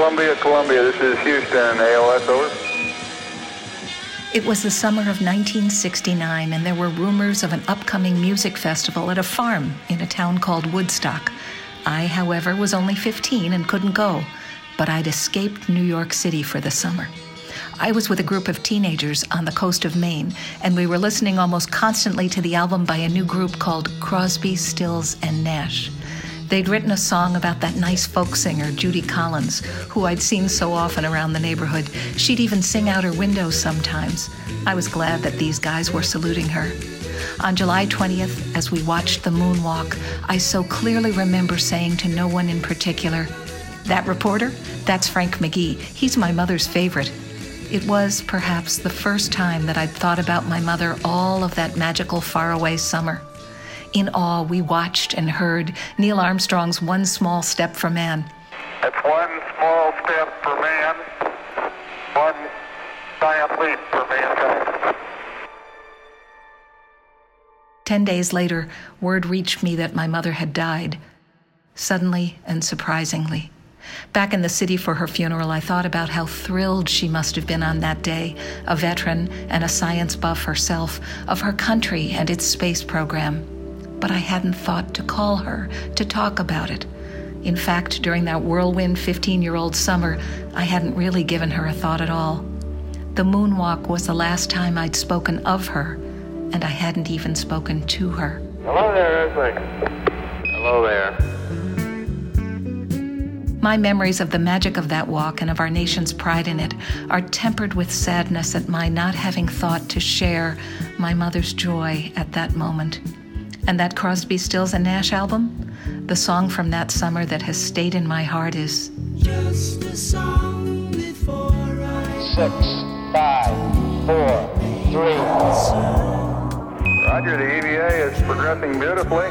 Columbia, Columbia. This is Houston, AOS, over. It was the summer of 1969, and there were rumors of an upcoming music festival at a farm in a town called Woodstock. I, however, was only 15 and couldn't go, but I'd escaped New York City for the summer. I was with a group of teenagers on the coast of Maine, and we were listening almost constantly to the album by a new group called Crosby, Stills, and Nash. They'd written a song about that nice folk singer, Judy Collins, who I'd seen so often around the neighborhood. She'd even sing out her window sometimes. I was glad that these guys were saluting her. On July 20th, as we watched the moonwalk, I so clearly remember saying to no one in particular, That reporter? That's Frank McGee. He's my mother's favorite. It was, perhaps, the first time that I'd thought about my mother all of that magical faraway summer. In awe, we watched and heard Neil Armstrong's One Small Step for Man. It's one small step for man, one giant leap for mankind. Ten days later, word reached me that my mother had died. Suddenly and surprisingly. Back in the city for her funeral, I thought about how thrilled she must have been on that day, a veteran and a science buff herself, of her country and its space program but I hadn't thought to call her to talk about it. In fact, during that whirlwind 15 year old summer, I hadn't really given her a thought at all. The moonwalk was the last time I'd spoken of her, and I hadn't even spoken to her. Hello there, Esme. Hello there. My memories of the magic of that walk and of our nation's pride in it are tempered with sadness at my not having thought to share my mother's joy at that moment. And that Crosby, Stills, and Nash album? The song from that summer that has stayed in my heart is Just a song before I Six, five, four, three. Roger, the EVA is progressing beautifully.